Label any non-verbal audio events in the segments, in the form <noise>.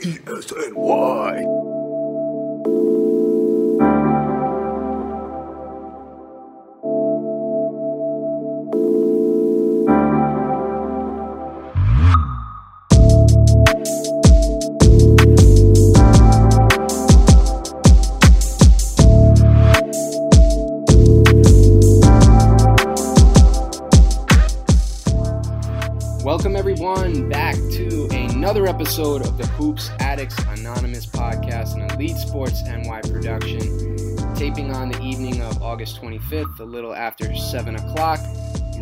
ESNY. 25th, a little after 7 o'clock.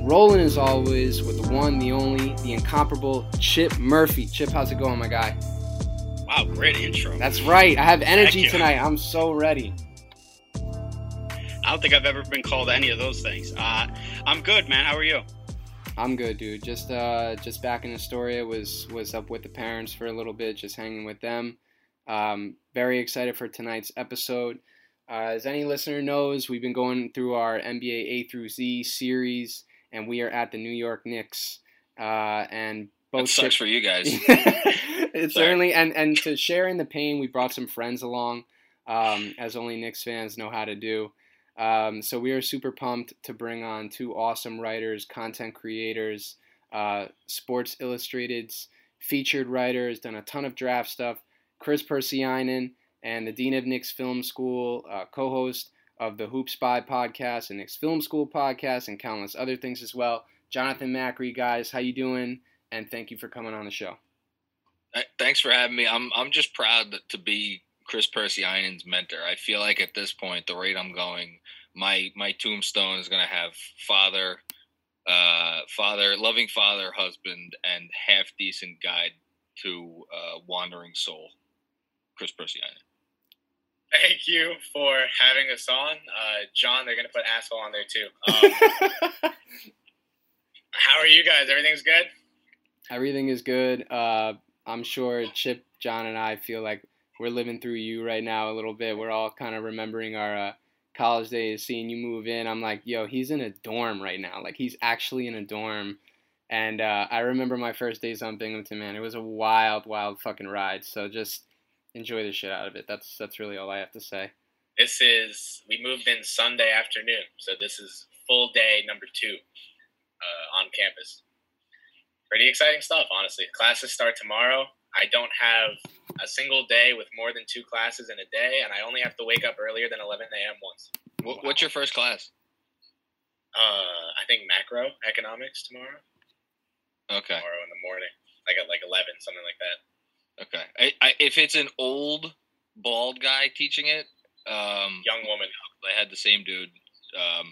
Rolling as always with the one, the only, the incomparable Chip Murphy. Chip, how's it going, my guy? Wow, great intro. That's right. I have energy tonight. I'm so ready. I don't think I've ever been called any of those things. Uh, I'm good, man. How are you? I'm good, dude. Just uh, just back in Astoria. Was was up with the parents for a little bit, just hanging with them. Um, very excited for tonight's episode. Uh, as any listener knows, we've been going through our NBA A through Z series, and we are at the New York Knicks. Uh, and both That sucks Chip- for you guys. <laughs> it's certainly and and to share in the pain, we brought some friends along, um, as only Knicks fans know how to do. Um, so we are super pumped to bring on two awesome writers, content creators, uh, Sports Illustrated's featured writers, done a ton of draft stuff. Chris Persianen and the dean of Knicks Film School, uh, co-host of the Hoop Spy podcast and Knicks Film School podcast, and countless other things as well. Jonathan Macri, guys, how you doing? And thank you for coming on the show. Thanks for having me. I'm I'm just proud to be Chris Persianen's mentor. I feel like at this point, the rate I'm going, my my tombstone is gonna have father, uh, father, loving father, husband, and half decent guide to uh, wandering soul. Chris Persianen. Thank you for having us on. Uh, John, they're going to put asshole on there too. Um, <laughs> how are you guys? Everything's good? Everything is good. Uh, I'm sure Chip, John, and I feel like we're living through you right now a little bit. We're all kind of remembering our uh, college days, seeing you move in. I'm like, yo, he's in a dorm right now. Like he's actually in a dorm. And uh, I remember my first days on Binghamton, man. It was a wild, wild fucking ride. So just enjoy the shit out of it. That's that's really all I have to say. This is, we moved in Sunday afternoon. So this is full day number two uh, on campus. Pretty exciting stuff, honestly. Classes start tomorrow. I don't have a single day with more than two classes in a day, and I only have to wake up earlier than 11 a.m. once. What, What's your first class? Uh, I think macro economics tomorrow. Okay, Tomorrow in the morning, like at like 11, something like that. Okay. I, I, if it's an old bald guy teaching it, um, Young woman. I had the same dude um,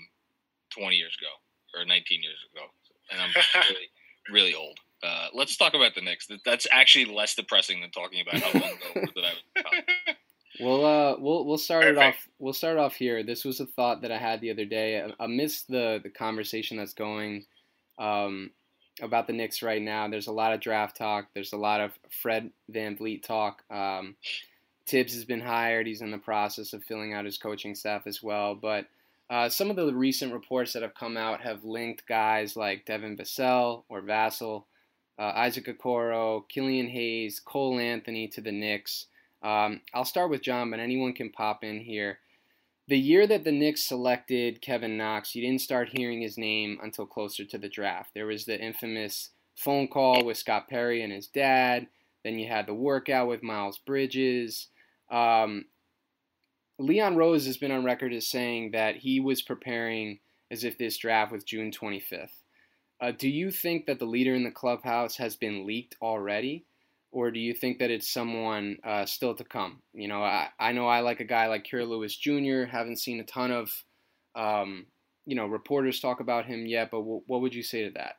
20 years ago or 19 years ago, and I'm <laughs> really, really old. Uh, let's talk about the Knicks. That's actually less depressing than talking about how long ago that I was. <laughs> We'll uh we'll we'll start it off we'll start off here. This was a thought that I had the other day amidst the the conversation that's going um about the Knicks right now. There's a lot of draft talk. There's a lot of Fred VanVleet talk. Um, Thibs has been hired. He's in the process of filling out his coaching staff as well. But uh, some of the recent reports that have come out have linked guys like Devin Vassell or Vassell, uh, Isaac Okoro, Killian Hayes, Cole Anthony to the Knicks. Um, I'll start with John, but anyone can pop in here. The year that the Knicks selected Kevin Knox, you didn't start hearing his name until closer to the draft. There was the infamous phone call with Scott Perry and his dad. Then you had the workout with Miles Bridges. Um, Leon Rose has been on record as saying that he was preparing as if this draft was June 25th. Uh, do you think that the leader in the clubhouse has been leaked already? Or do you think that it's someone uh, still to come? You know, I, I know I like a guy like Kira Lewis Jr. Haven't seen a ton of, um, you know, reporters talk about him yet. But w- what would you say to that?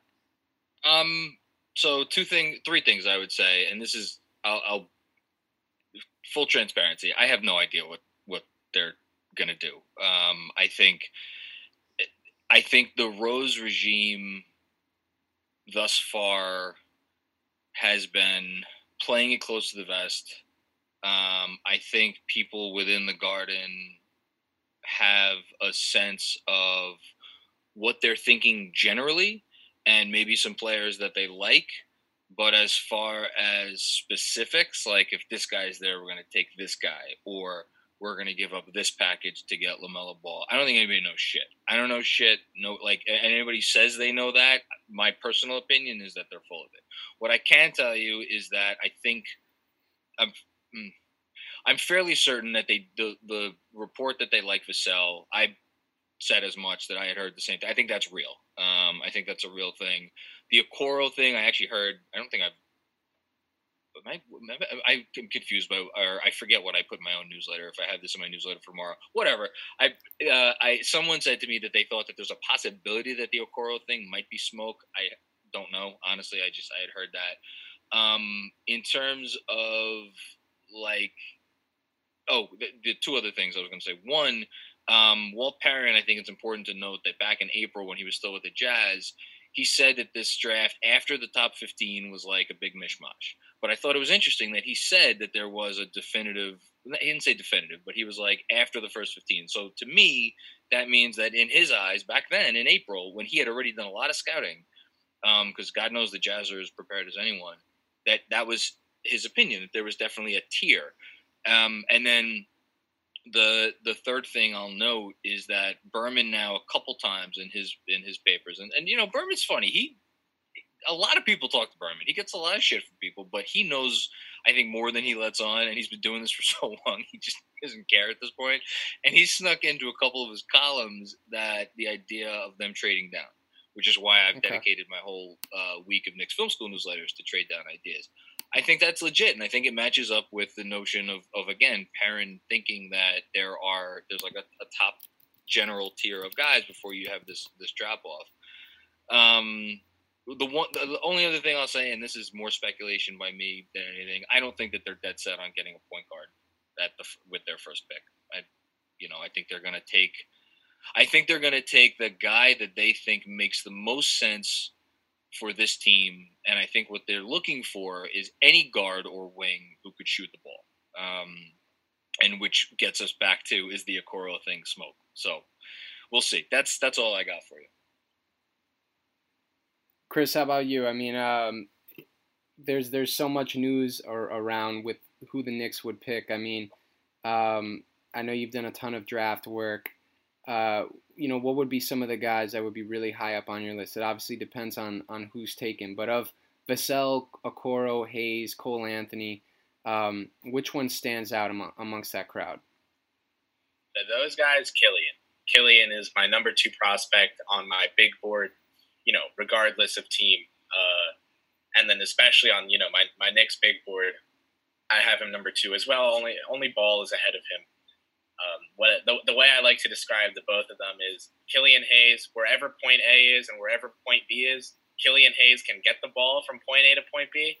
Um. So two things, three things I would say, and this is I'll, I'll full transparency. I have no idea what what they're gonna do. Um. I think I think the Rose regime thus far has been playing it close to the vest. Um, I think people within the garden have a sense of what they're thinking generally and maybe some players that they like. But as far as specifics, like if this guy's there, we're going to take this guy, or we're going to give up this package to get LaMelo Ball. I don't think anybody knows shit. I don't know shit. No, like anybody says they know that. My personal opinion is that they're full of it. What I can tell you is that I think I'm. Hmm, I'm fairly certain that they the the report that they like Vassell. I said as much that I had heard the same thing. I think that's real. Um, I think that's a real thing. The Okoro thing, I actually heard. I don't think I've. I, I'm confused by, or I forget what I put in my own newsletter. If I have this in my newsletter for tomorrow, whatever. I, uh, I, someone said to me that they thought that there's a possibility that the Okoro thing might be smoke. I don't know. Honestly, I just I had heard that. Um, in terms of like, oh, the, the two other things I was going to say. One, um, Walt Perrin, I think it's important to note that back in April when he was still with the Jazz, he said that this draft after the top 15 was like a big mishmash. But I thought it was interesting that he said that there was a definitive, he didn't say definitive, but he was like after the first 15. So to me, that means that in his eyes, back then in April, when he had already done a lot of scouting, because um, God knows the Jazz are as prepared as anyone, that that was his opinion, that there was definitely a tier. Um, and then the the third thing I'll note is that Berman now a couple times in his in his papers, and and you know Berman's funny. He a lot of people talk to Berman. He gets a lot of shit from people, but he knows I think more than he lets on, and he's been doing this for <laughs> so long. He just doesn't care at this point. and he snuck into a couple of his columns that the idea of them trading down, which is why I've okay. dedicated my whole uh, week of Knicks Film School newsletters to trade down ideas. I think that's legit, and I think it matches up with the notion of, of again, Perrin thinking that there are there's like a, a top general tier of guys before you have this this drop off. Um, the one, the only other thing I'll say, and this is more speculation by me than anything, I don't think that they're dead set on getting a point guard at the with their first pick. I, you know, I think they're going to take. I think they're going to take the guy that they think makes the most sense for this team, and I think what they're looking for is any guard or wing who could shoot the ball. Um, and which gets us back to is the Okoro thing smoke. So we'll see. That's that's all I got for you. Chris, how about you? I mean, um, there's there's so much news or, around with who the Knicks would pick. I mean, um, I know you've done a ton of draft work. Uh, you know, what would be some of the guys that would be really high up on your list? It obviously depends on on who's taken, but of Vassell, Okoro, Hayes, Cole Anthony, um, which one stands out among, amongst that crowd? Those guys, Killian. Killian is my number two prospect on my big board. You know, regardless of team, uh, and then especially on you know my my next big board, I have him number two as well. Only only Ball is ahead of him. Um, what the, the way I like to describe the both of them is Killian Hayes, wherever point A is and wherever point B is, Killian Hayes can get the ball from point A to point B.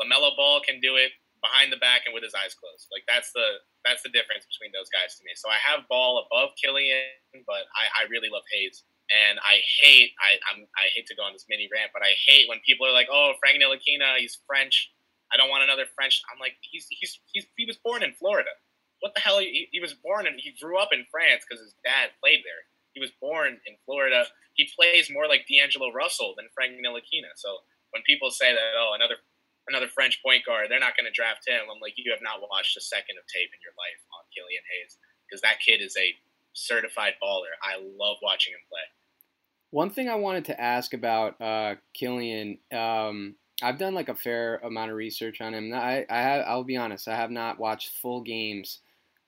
LaMelo Ball can do it behind the back and with his eyes closed. Like that's the that's the difference between those guys to me. So I have Ball above Killian, but I, I really love Hayes. And I hate I I'm, I hate to go on this mini rant, but I hate when people are like, "Oh, Frank Ntilikina, he's French. I don't want another French." I'm like, he's he's, he's he was born in Florida what the hell? He, he was born and he grew up in France because his dad played there. He was born in Florida. He plays more like D'Angelo Russell than Frank Ntilikina. So when people say that, oh, another another French point guard, they're not going to draft him. I'm like, you have not watched a second of tape in your life on Killian Hayes because that kid is a certified baller. I love watching him play. One thing I wanted to ask about uh, Killian, um, I've done like a fair amount of research on him. I, I have, I'll be honest, I have not watched full games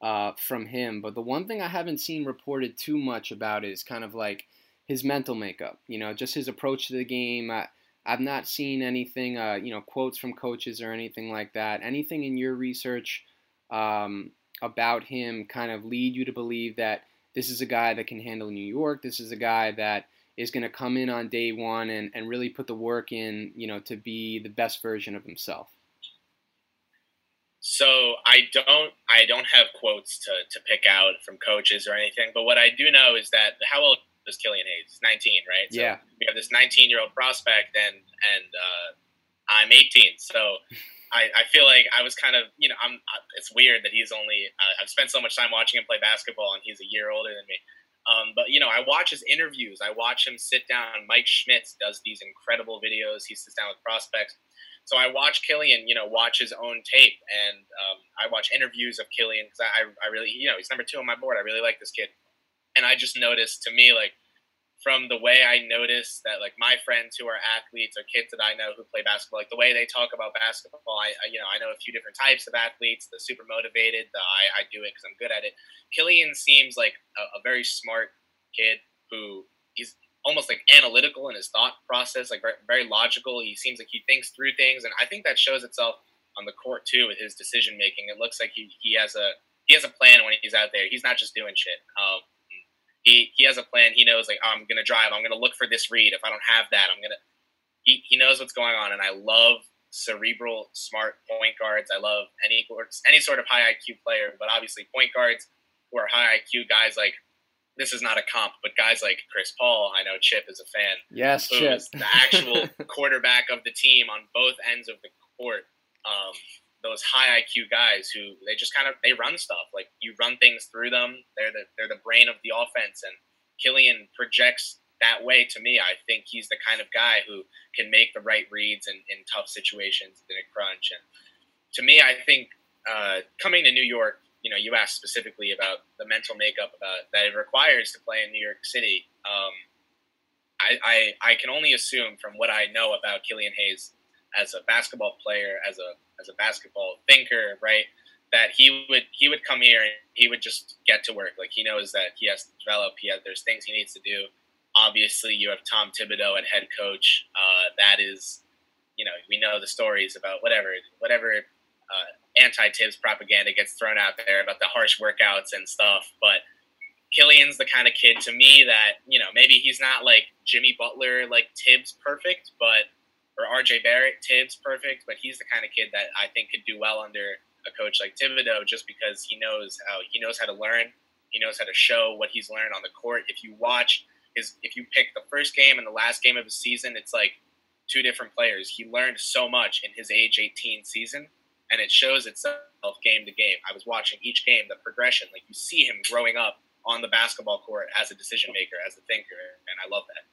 uh, from him. But the one thing I haven't seen reported too much about is kind of like his mental makeup. You know, just his approach to the game. I, I've not seen anything, uh, you know, quotes from coaches or anything like that. Anything in your research um, about him kind of lead you to believe that this is a guy that can handle New York. This is a guy that is going to come in on day one and, and really put the work in, you know, to be the best version of himself. So I don't I don't have quotes to, to pick out from coaches or anything, but what I do know is that how old is Killian Hayes? 19, right? So yeah. We have this 19 year old prospect, and and uh, I'm 18, so. I, I feel like I was kind of, you know, I'm. It's weird that he's only. Uh, I've spent so much time watching him play basketball, and he's a year older than me. Um, but you know, I watch his interviews. I watch him sit down. Mike Schmitz does these incredible videos. He sits down with prospects So I watch Killian, you know, watch his own tape, and um, I watch interviews of Killian because I, I really, you know, he's number two on my board. I really like this kid, and I just noticed to me like from the way I notice that like my friends who are athletes or kids that I know who play basketball, like the way they talk about basketball, I, I you know I know a few different types of athletes. The super motivated, the I, I do it because I'm good at it. Killian seems like a, a very smart kid who he's almost like analytical in his thought process, like very, logical. He seems like he thinks through things, and I think that shows itself on the court too with his decision making. It looks like he, he has a he has a plan when he's out there. He's not just doing shit. Um, he he has a plan. He knows like oh, I'm gonna drive. I'm gonna look for this read. If I don't have that, I'm gonna. He he knows what's going on, and I love cerebral, smart point guards. I love any any sort of high IQ player, but obviously point guards who are high IQ guys like. This is not a comp, but guys like Chris Paul, I know Chip is a fan. Yes, Chip, the actual <laughs> quarterback of the team on both ends of the court. Um, those high IQ guys who they just kind of they run stuff like you run things through them. They're the they're the brain of the offense, and Killian projects that way to me. I think he's the kind of guy who can make the right reads in, in tough situations in a crunch. And to me, I think uh, coming to New York, you know, you asked specifically about the mental makeup about that it requires to play in New York City. Um, I, I I can only assume from what I know about Killian Hayes as a basketball player, as a as a basketball thinker, right? That he would he would come here and he would just get to work. Like he knows that he has to develop. He has there's things he needs to do. Obviously, you have Tom Thibodeau at head coach. Uh, that is, you know, we know the stories about whatever whatever uh, anti Thibs propaganda gets thrown out there about the harsh workouts and stuff, but. Killian's the kind of kid to me that you know maybe he's not like Jimmy Butler like Thibs perfect, but or RJ Barrett, Thibs, perfect, but he's the kind of kid that I think could do well under a coach like Thibodeau just because he knows how he knows how to learn, he knows how to show what he's learned on the court. If you watch his if you pick the first game and the last game of the season, it's like two different players. He learned so much in his age 18 season and it shows itself game to game. I was watching each game, the progression, like you see him growing up on the basketball court as a decision maker, as a thinker, and I love that.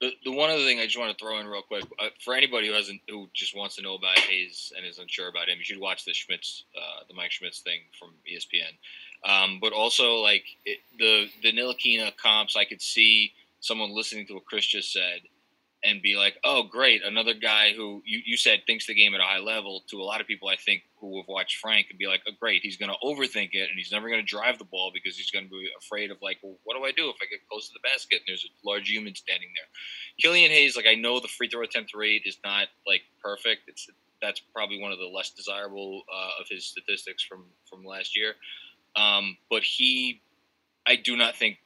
The, the one other thing I just want to throw in real quick uh, for anybody who hasn't who just wants to know about Hayes and is unsure about him, you should watch the Schmitz, uh, the Mike Schmitz thing from ESPN. Um, but also like it, the the Ntilikina comps, I could see someone listening to what Chris just said and be like, oh, great, another guy who you, you said thinks the game at a high level. To a lot of people, I think, who have watched Frank and be like, oh, great, he's going to overthink it and he's never going to drive the ball because he's going to be afraid of, like, well, what do I do if I get close to the basket and there's a large human standing there? Killian Hayes, like, I know the free throw attempt rate is not, like, perfect. It's That's probably one of the less desirable uh, of his statistics from, from last year. Um, but he, I do not think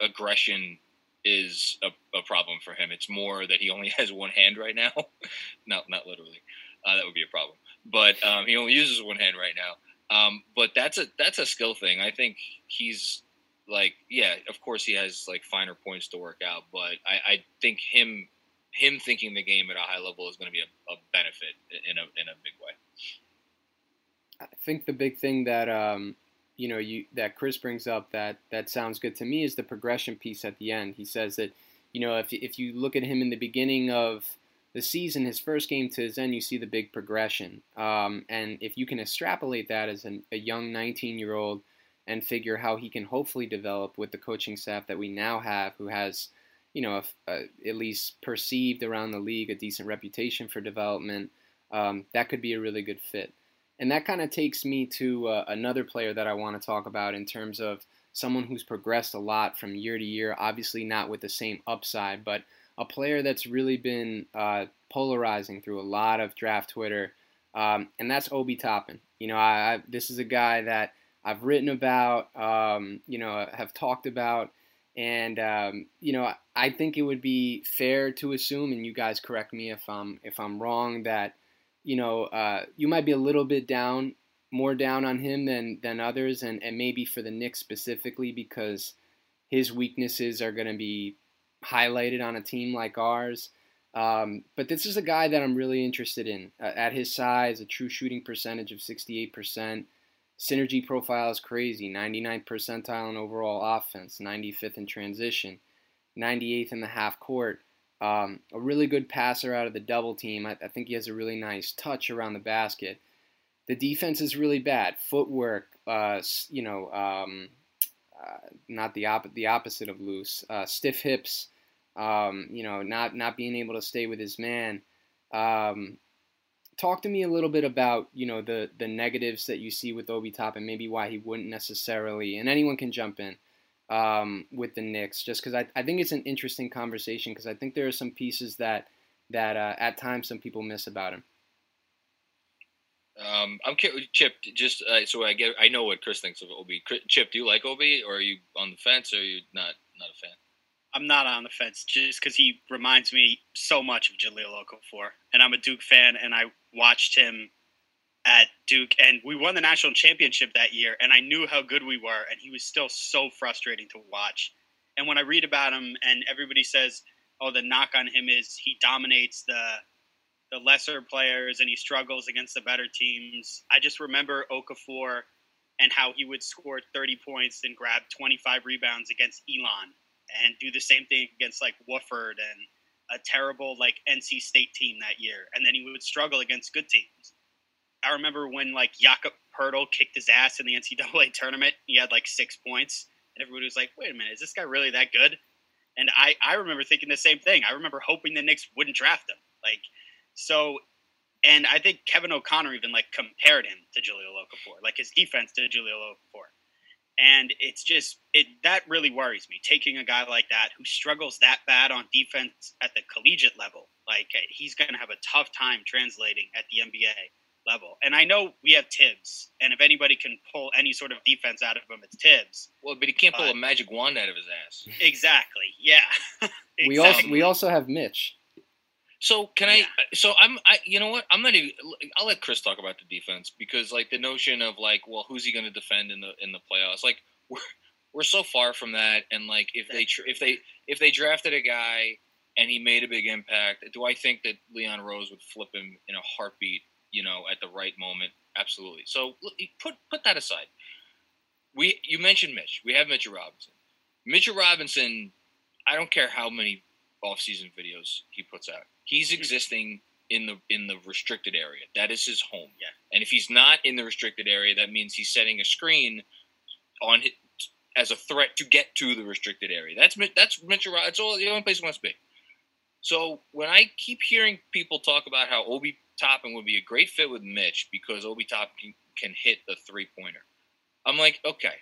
aggression is a, a, problem for him. It's more that he only <laughs> has one hand right now. <laughs> not not literally. Uh, that would be a problem. But um, he only uses one hand right now. Um, but that's a that's a skill thing. I think he's like yeah, of course he has like finer points to work out, but I, I think him him thinking the game at a high level is going to be a, a, benefit in a in a big way. I think the big thing that um, you know you that Chris brings up that that sounds good to me is the progression piece at the end. He says that you know if if you look at him in the beginning of the season, his first game to his end, you see the big progression. Um, and if you can extrapolate that as an, a young 19 year old and figure how he can hopefully develop with the coaching staff that we now have, who has, you know, a, a, at least perceived around the league a decent reputation for development, um, that could be a really good fit. And that kind of takes me to uh, another player that I want to talk about in terms of someone who's progressed a lot from year to year, obviously not with the same upside, but a player that's really been uh, polarizing through a lot of draft Twitter, um, and that's Obi Toppin. You know, I, I, this is a guy that I've written about, um, you know, have talked about, and um, you know, I think it would be fair to assume, and you guys correct me if I'm if I'm wrong, that you know, uh, you might be a little bit down, more down on him than than others, and and maybe for the Knicks specifically because his weaknesses are going to be highlighted on a team like ours. Um, but this is a guy that I'm really interested in. Uh, at his size, a true shooting percentage of 68%. Synergy profile is crazy 99th percentile in overall offense, 95th in transition, 98th in the half court. Um, a really good passer out of the double team. I, I think he has a really nice touch around the basket. The defense is really bad. Footwork, uh, you know, um, uh, not the op- the opposite of loose. Uh, stiff hips. Um, you know, not not being able to stay with his man. Um, talk to me a little bit about you know the the negatives that you see with Obi Toppin maybe why he wouldn't necessarily. And anyone can jump in um, with the Knicks, just because I, I think it's an interesting conversation because I think there are some pieces that that uh, at times some people miss about him. Um, I'm Chip. Just uh, so I get, I know what Chris thinks of Obi. Chip, do you like Obi, or are you on the fence, or are you not not a fan? I'm not on the fence just because he reminds me so much of Jahlil Okafor, and I'm a Duke fan, and I watched him at Duke, and we won the national championship that year, and I knew how good we were, and he was still so frustrating to watch. And when I read about him, and everybody says, "Oh, the knock on him is he dominates the the lesser players and he struggles against the better teams," I just remember Okafor and how he would score 30 points and grab 25 rebounds against Elon and do the same thing against like Wofford and a terrible like NC State team that year, and then he would struggle against good teams. I remember when like Jakob Poeltl kicked his ass in the NCAA tournament. He had like six points, and everybody was like, "Wait a minute, is this guy really that good?" And I I remember thinking the same thing. I remember hoping the Knicks wouldn't draft him. Like so, and I think Kevin O'Connor even like compared him to Jahlil Okafor, like his defense to Jahlil Okafor and it's just it that really worries me taking a guy like that who struggles that bad on defense at the collegiate level like he's going to have a tough time translating at the nba level and i know we have Thibs and if anybody can pull any sort of defense out of him it's Thibs well but he can't pull a magic wand out of his ass exactly yeah exactly. <laughs> we also we also have mitch so can yeah. I? So I'm. I. You know what? I'm not even. I'll let Chris talk about the defense because like the notion of like, well, who's he going to defend in the in the playoffs? Like <laughs> we're we're so far from that. And like if That's they true. if they if they drafted a guy and he made a big impact, do I think that Leon Rose would flip him in a heartbeat? You know, at the right moment, absolutely. So put put that aside. We you mentioned Mitch. We have Mitchell Robinson. Mitchell Robinson. I don't care how many off-season videos he puts out. He's existing in the in the restricted area. That is his home. Yeah. And if he's not in the restricted area, that means he's setting a screen on his, as a threat to get to the restricted area. That's that's Mitchell. That's all the only place he wants to be. So when I keep hearing people talk about how Obi Toppin would be a great fit with Mitch because Obi Toppin can, hit the three pointer, I'm like, okay,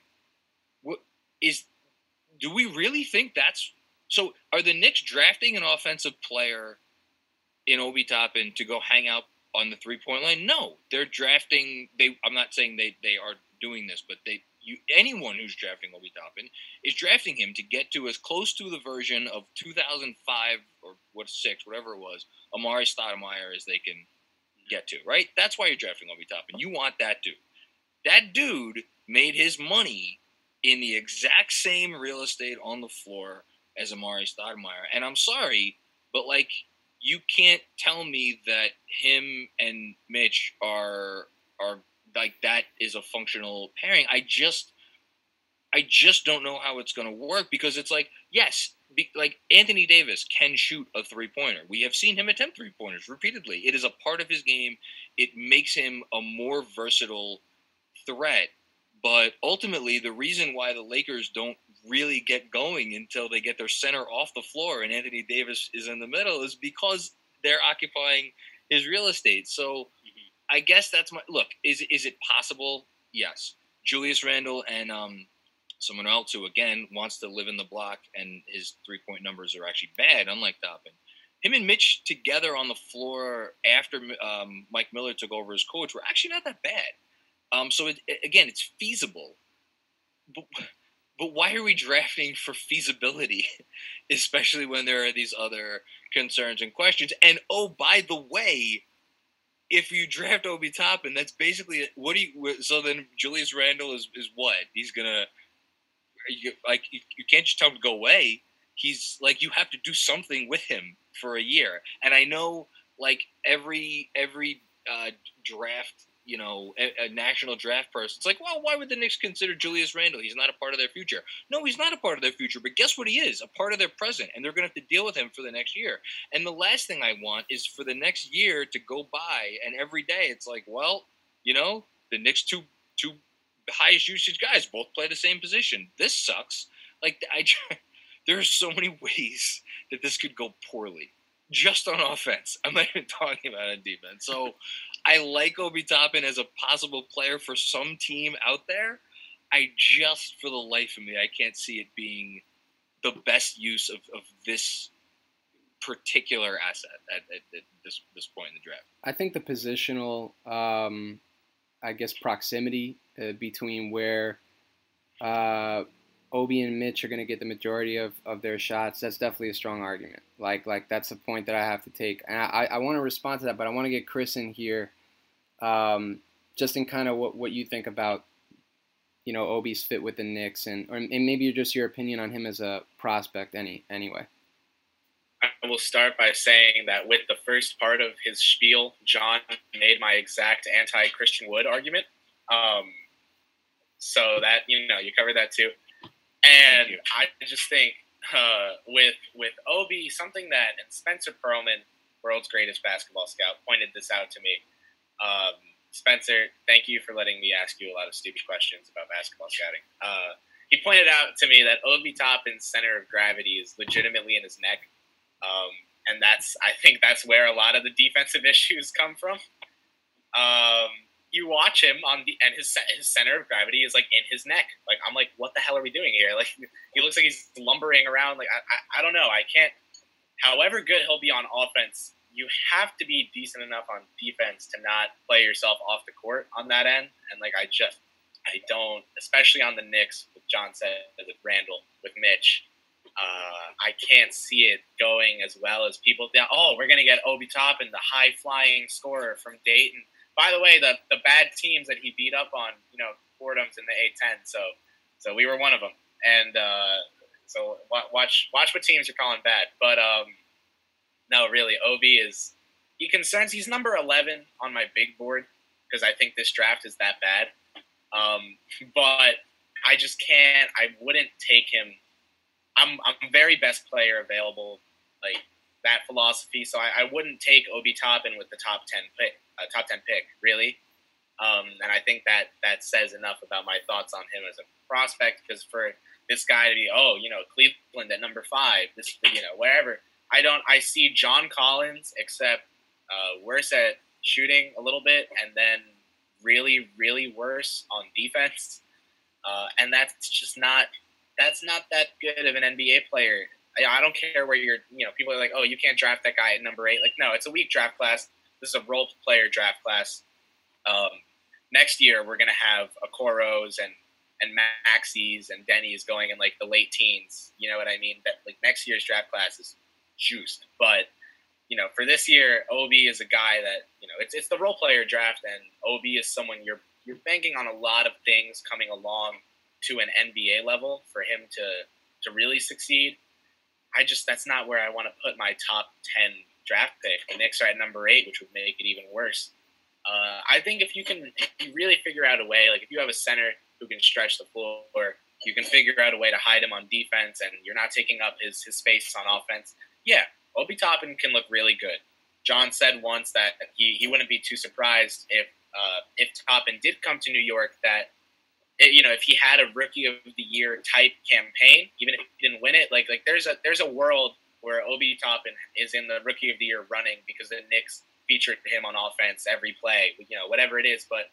what is? Do we really think that's so are the Knicks drafting an offensive player in Obi Toppin to go hang out on the three point line? No, they're drafting. They. I'm not saying they they are doing this, but they. You, anyone who's drafting Obi Toppin is drafting him to get to as close to the version of 2005 or what six, whatever it was, Amar'e Stoudemire as they can get to. Right? That's why you're drafting Obi Toppin. You want that dude. That dude made his money in the exact same real estate on the floor as Amar'e Stoudemire. And I'm sorry, but like you can't tell me that him and Mitch are are like that is a functional pairing. I just I just don't know how it's going to work because it's like yes, be, like Anthony Davis can shoot a three pointer. We have seen him attempt three pointers repeatedly. It is a part of his game. It makes him a more versatile threat. But ultimately, the reason why the Lakers don't really get going until they get their center off the floor and Anthony Davis is in the middle is because they're occupying his real estate. So mm-hmm. I guess that's my look. Is is it possible? Yes. Julius Randle and um, someone else who again wants to live in the block and his three point numbers are actually bad, unlike Toppin. Him and Mitch together on the floor after um, Mike Miller took over as coach were actually not that bad. Um, so it, again, it's feasible. But but why are we drafting for feasibility, <laughs> especially when there are these other concerns and questions? And oh, by the way, if you draft Obi Toppin, that's basically what do you? So then Julius Randle is is what he's gonna you, like. You, you can't just tell him to go away. He's like you have to do something with him for a year. And I know like every every uh, draft you know, a, a, national draft person. It's like, well, why would the Knicks consider Julius Randle? He's not a part of their future. No, he's not a part of their future. But guess what? He is a part of their present, and they're going to have to deal with him for the next year. And the last thing I want is for the next year to go by, and every day it's like, well, you know, the Knicks two two highest usage guys both play the same position. This sucks. Like I, <laughs> there are so many <laughs> ways that this could go poorly just on offense. I'm not even <laughs> talking about on defense. So I like Obi Toppin as a possible player for some team out there. I just, for the life of me, I can't see it being the best use of, of this particular asset at, at, at, this this point in the draft. I think the positional, um, I guess, proximity uh, between where uh, Obi and Mitch are going to get the majority of, of their shots, that's definitely a strong argument. Like like that's a point that I have to take, and I, I want to respond to that, but I want to get Chris in here, um, just in kind of what, what you think about, you know, Obi's fit with the Knicks, and or and maybe just your opinion on him as a prospect. Any anyway. I will start by saying that with the first part of his spiel, John made my exact anti Christian Wood argument. Um, so that you know you covered that too. And I just think uh, with with Obi, something that and Spencer Pearlman, world's greatest basketball scout, pointed this out to me. Um, Spencer, thank you for letting me ask you a lot of stupid questions about basketball scouting. Uh, he pointed out to me that Obi Toppin's center of gravity is legitimately in his neck, um, and that's I think that's where a lot of the defensive <laughs> issues come from. Um, you watch him on the and his his center of gravity is like in his neck. Like I'm like, what the hell are we doing here? <laughs> Like he looks like he's lumbering around. Like I, I, I don't know. I can't. However good he'll be on offense, you have to be decent enough on defense to not play yourself off the court on that end. And like I just I don't, especially on the Knicks with John said with Randle with Mitch. Uh, I can't see it going as well as people think. Oh, we're gonna get Obi Toppin, the high flying scorer from Dayton by the way, the the bad teams that he beat up on, you know, Fordham's in the A10. So so we were one of them, and uh, so watch watch what teams you're calling bad. But um, no, really, Ob is he concerns. He's number 11 on my big board because I think this draft is that bad. Um, <laughs> but I just can't. I wouldn't take him. I'm I'm very best player available. Like that philosophy. So I, I wouldn't take Obi Toppin with the top ten pick, uh, top ten pick, really. Um, and I think that that says enough about my thoughts on him as a prospect. Because for this guy to be, oh, you know, Cleveland at number five, this, you know, wherever. I don't. I see John Collins, except uh, worse at shooting a little bit, and then really, really worse on defense. Uh, and that's just not. That's not that good of an NBA player. I don't care where you're. You know, people are like, "Oh, you can't draft that guy at number eight. Like, no, it's a weak draft class. This is a role player draft class. Um, next year, we're gonna have Okoros and and Maxis and Denny's going in like the late teens. You know what I mean? That like next year's draft class is juiced. But you know, for this year, Ob is a guy that you know it's it's the role player draft, and Ob is someone you're you're banking on a lot of things coming along to an NBA level for him to to really succeed. I just that's not where I want to put my top ten draft pick. The Knicks are at number eight, which would make it even worse. Uh, I think if you can if you really figure out a way, like if you have a center who can stretch the floor, you can figure out a way to hide him on defense, and you're not taking up his his space on offense. Yeah, Obi Toppin can look really good. John said once that he, he wouldn't be too surprised if uh, if Toppin did come to New York that you know, if he had a rookie of the year type campaign, even if he didn't win it, like like there's a there's a world where Obi Toppin is in the rookie of the year running because the Knicks featured him on offense every play, you know, whatever it is. But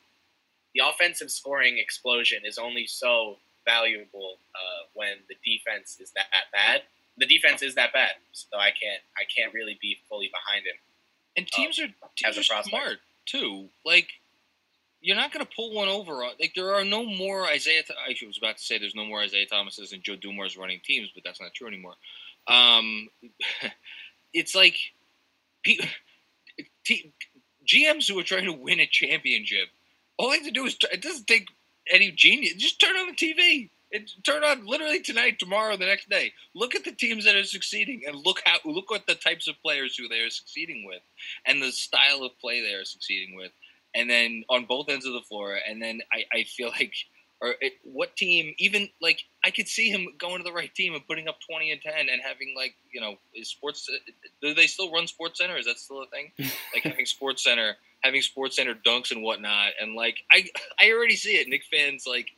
the offensive scoring explosion is only so valuable uh, when the defense is that bad. The defense is that bad, so I can't I can't really be fully behind him. And teams uh, are teams are smart too. Like you're not going to pull one over. Like there are no more Isaiah. I was about to say there's no more Isaiah Thomases and Joe Dumars running teams, but that's not true anymore. Um, <laughs> it's like GMs <laughs> who are trying to win a championship. All they have to do is it doesn't take any genius. Just turn on the TV. It, turn on literally tonight, tomorrow, the next day. Look at the teams that are succeeding, and look how look what the types of players who they are succeeding with, and the style of play they are succeeding with and then on both ends of the floor, and then I, I feel like or it, what team even like I could see him going to the right team and putting up 20 and 10 and having like you know is sports uh, do they still run sports center? Is that still a thing? <laughs> Like having sports center having sports center dunks and whatnot and like I I already see it. Knick fans like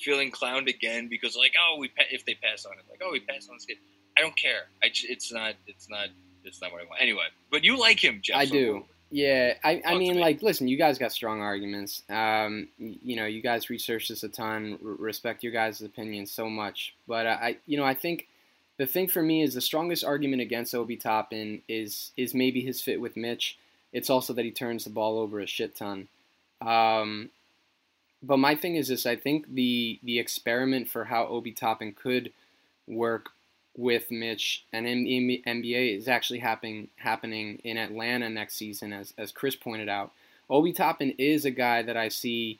feeling clowned again because like oh we if they pass on it like oh we pass on this kid. I don't care. I it's not it's not it's not what I want. Anyway but you like him Jeff I so do yeah, I, I mean, me. like, listen, you guys got strong arguments. Um, you know, you guys research this a ton. R- respect your guys' opinions so much, but I, you know, I think the thing for me is the strongest argument against Obi Toppin is is maybe his fit with Mitch. It's also that he turns the ball over a shit ton. Um, but my thing is this: I think the the experiment for how Obi Toppin could work with Mitch and NBA is actually happening happening in Atlanta next season, as as Chris pointed out. Obi Toppin is a guy that I see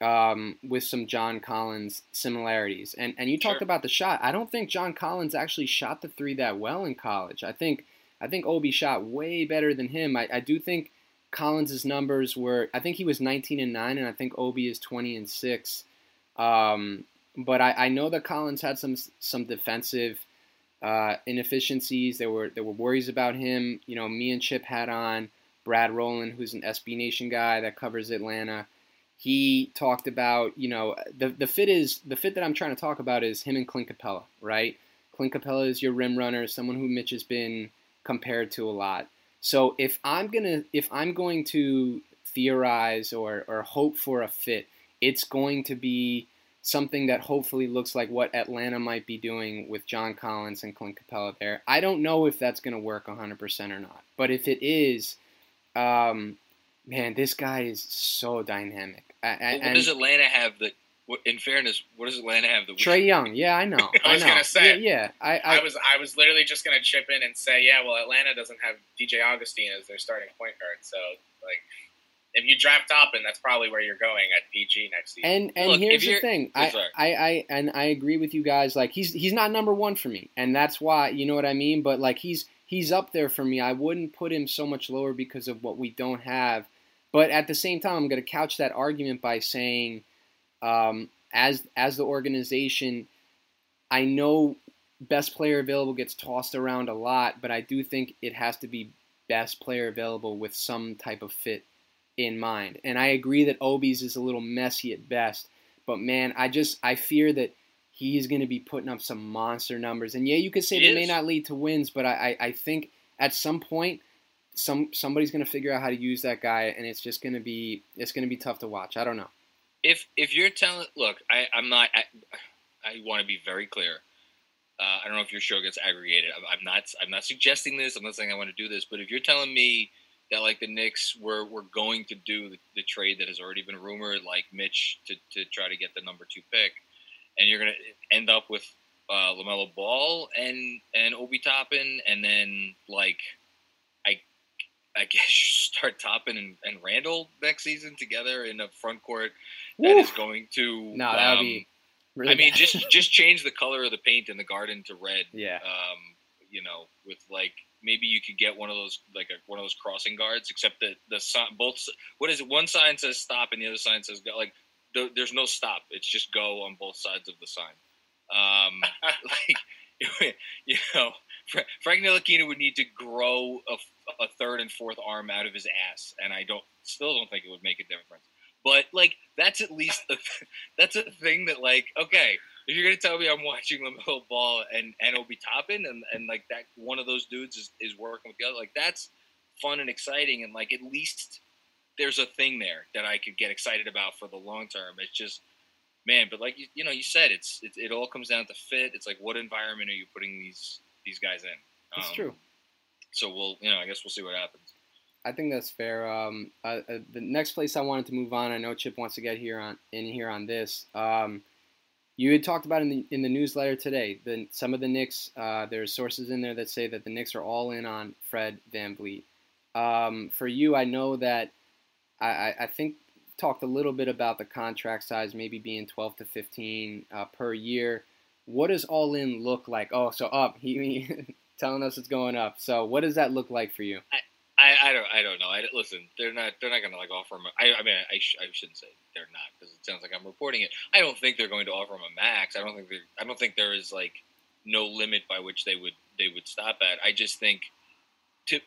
um, with some John Collins similarities. And and you talked Sure. about the shot. I don't think John Collins actually shot the three that well in college. I think I think Obi shot way better than him. I, I do think Collins's numbers were. I think he was 19 and nine, and I think Obi is 20 and six. Um, but I, I know that Collins had some some defensive uh, inefficiencies. There were there were worries about him. You know, me and Chip had on Brad Rowland, who's an SB Nation guy that covers Atlanta. He talked about you know the the fit is the fit that I'm trying to talk about is him and Clint Capela, right? Clint Capela is your rim runner, someone who Mitch has been compared to a lot. So if I'm gonna if I'm going to theorize or or hope for a fit, it's going to be something that hopefully looks like what Atlanta might be doing with John Collins and Clint Capela there. I don't know if that's going to work 100% or not, but if it is, um, man, this guy is so dynamic. I, I, Well, what does Atlanta have that? In fairness, what does Atlanta have that? we Trae Young, yeah, I know. <laughs> I was know. gonna say. yeah, yeah. I, I, I was I was literally just gonna chip in and say, yeah, well, Atlanta doesn't have DJ Augustin as their starting point guard, so like, if you draft Toppin, that's probably where you're going at PG next season. And and Look, here's if the thing, I'm I. I, I and I agree with you guys. Like he's he's not number one for me, and that's why you know what I mean. But like he's he's up there for me. I wouldn't put him so much lower because of what we don't have. But at the same time, I'm going to couch that argument by saying, um, as as the organization, I know best player available gets tossed around a lot, but I do think it has to be best player available with some type of fit in mind. And I agree that Obies is a little messy at best, but man, I just I fear that he's going to be putting up some monster numbers. And yeah, you could say He they may not lead to wins, but I, I, I think at some point some somebody's going to figure out how to use that guy, and it's just going to be it's going to be tough to watch. I don't know. if if you're telling, look, I, I'm not. I, I want to be very clear. Uh, I don't know if your show gets aggregated. I'm, I'm not. I'm not suggesting this. I'm not saying I want to do this. But if you're telling me that like the Knicks were were going to do the, the trade that has already been rumored, like Mitch to to try to get the number two pick, and you're gonna end up with uh, Lamelo Ball and and Obi Toppin, and then like I I <laughs> guess start Toppin and, and Randle next season together in a front court that is Woo! going to No, that would um, be. Really I mean, just just change the color of the paint in the garden to red. <laughs> yeah. Um, you know, with like maybe you could get one of those like a, one of those crossing guards, except that the sign both what is it? One sign says stop and the other sign says go. Like the, there's no stop. It's just go on both sides of the sign. Um, <laughs> like <laughs> you know, Frank Ntilikina would need to grow a, a third and fourth arm out of his ass, and I don't still don't think it would make a difference. But like that's at least a, <laughs> that's a thing that like okay, if you're gonna tell me I'm watching Lamelo Ball and and Obi Toppin and and like that one of those dudes is, is working with the other, like that's fun and exciting, and like at least there's a thing there that I could get excited about for the long term. It's just man, but like you, you know, you said it's it, it all comes down to fit. It's like what environment are you putting these these guys in? It's Um, true. So we'll you know I guess we'll see what happens. I think that's fair. Um, uh, the next place I wanted to move on, I know Chip wants to get here on in here on this. Um, you had talked about in the in the newsletter today. The, some of the Knicks, uh, there's sources in there that say that the Knicks are all in on Fred VanVleet. Um, for you, I know that I, I, think talked a little bit about the contract size, maybe being 12 to 15 uh, per year. What does all in look like? Oh, so up. He, he <laughs> telling us it's going up. So what does that look like for you? I, I I don't I don't know. I listen. They're not they're not going to like offer him. A, I, I mean I, sh- I shouldn't say they're not because it sounds like I'm reporting it. I don't think they're going to offer him a max. I don't think they I don't think there is like no limit by which they would they would stop at. I just think to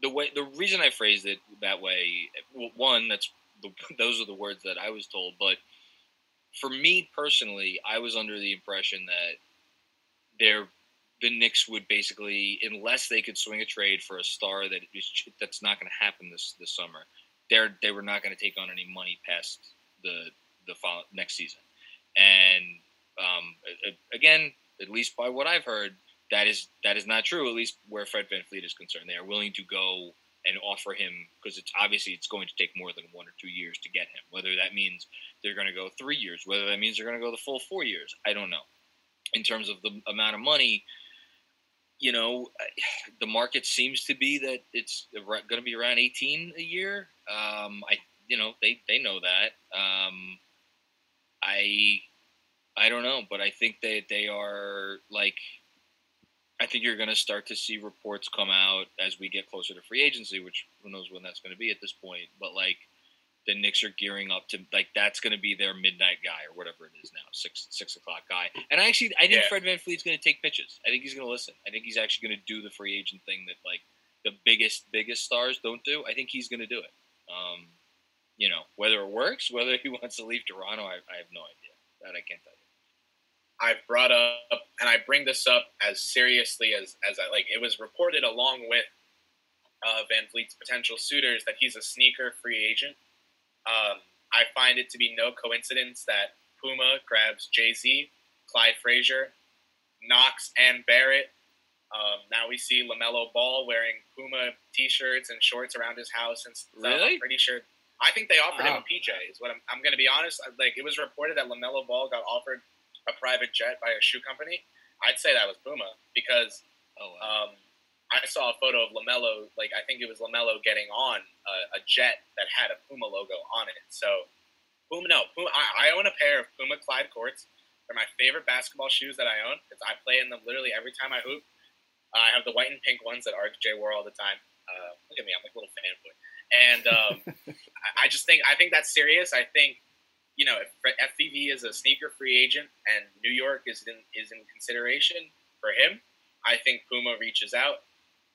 the way the reason I phrased it that way. One, that's the, <laughs> those are the words that I was told, but for me personally, I was under the impression that they're the Knicks would basically, unless they could swing a trade for a star that is that's not going to happen this this summer, they're they were not going to take on any money past the the fall, next season. And um, again, at least by what I've heard, that is that is not true. At least where Fred VanVleet is concerned, they are willing to go and offer him because it's obviously it's going to take more than one or two years to get him. Whether that means they're going to go three years, whether that means they're going to go the full four years, I don't know. In terms of the amount of money, you know, <sighs> the market seems to be that it's going to be around 18 a year. Um, I, you know, they, they know that. Um, I, I don't know, but I think that they are like, I think you're going to start to see reports come out as we get closer to free agency, which who knows when that's going to be at this point. But like, the Knicks are gearing up to like that's going to be their midnight guy or whatever it is now, six six o'clock guy. And I actually I think yeah. Fred VanVleet's going to take pitches. I think he's going to listen. I think he's actually going to do the free agent thing that like the biggest biggest stars don't do. I think he's going to do it. Um, you know whether it works, <laughs> whether he wants to leave Toronto, I, I have no idea. That I can't tell you. I've brought up, and I bring this up as seriously as as I like. It was reported along with uh, VanVleet's potential suitors that he's a sneaker free agent um, I find it to be no coincidence that Puma grabs Jay Z, Clyde Frazier, Knox, and Barrett. Um, now we see LaMelo Ball wearing Puma T-shirts and shorts around his house and stuff. Really? I'm pretty sure. I think they offered wow. him a PJ. Is what I'm. I'm going to be honest. Like it was reported that LaMelo Ball got offered a private jet by a shoe company. I'd say that was Puma because oh, wow. um, I saw a photo of LaMelo, like I think it was LaMelo getting on a, a, jet that had a Puma logo on it. So Puma, no, Puma, I, I, own a pair of Puma Clyde courts. They're my favorite basketball shoes that I own because I play in them literally every time I hoop. Uh, I have the white and pink ones that RJ wore all the time. Uh, look at me, I'm like a little fanboy. And um, <laughs> I, I just think I think that's serious. I think you know if FVV is a sneaker free agent and New York is in is in consideration for him, I think Puma reaches out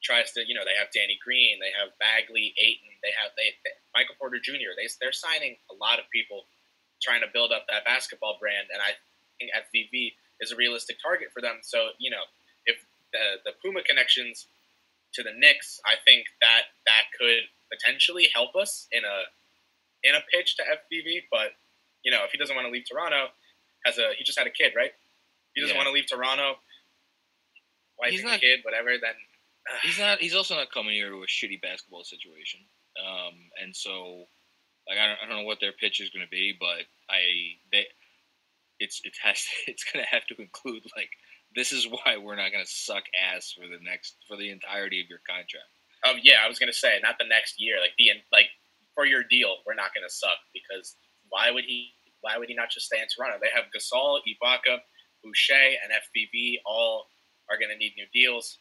tries to, you know, they have Danny Green, they have Bagley, Ayton, they have they, they, Michael Porter Jr. They they're signing a lot of people trying to build up that basketball brand, and I think FVV is a realistic target for them. So you know, if the the Puma connections to the Knicks, I think that that could potentially help us in a in a pitch to FVV. But you know, if he doesn't want to leave Toronto, has a he just had a kid, right? If he doesn't yeah. want to leave Toronto, wife He's and not, kid, whatever. Then he's not. He's also not coming here to a shitty basketball situation. Um, and so, like, I don't, I don't know what their pitch is going to be, but I they it's it has to, <laughs> it's going to have to include like this is why we're not going to suck ass for the next for the entirety of your contract. Um, yeah, I was going to say not the next year, like the like for your deal, we're not going to suck because why would he? Why would he not just stay in Toronto? They have Gasol, Ibaka, Boucher, and FVV all are going to need new deals.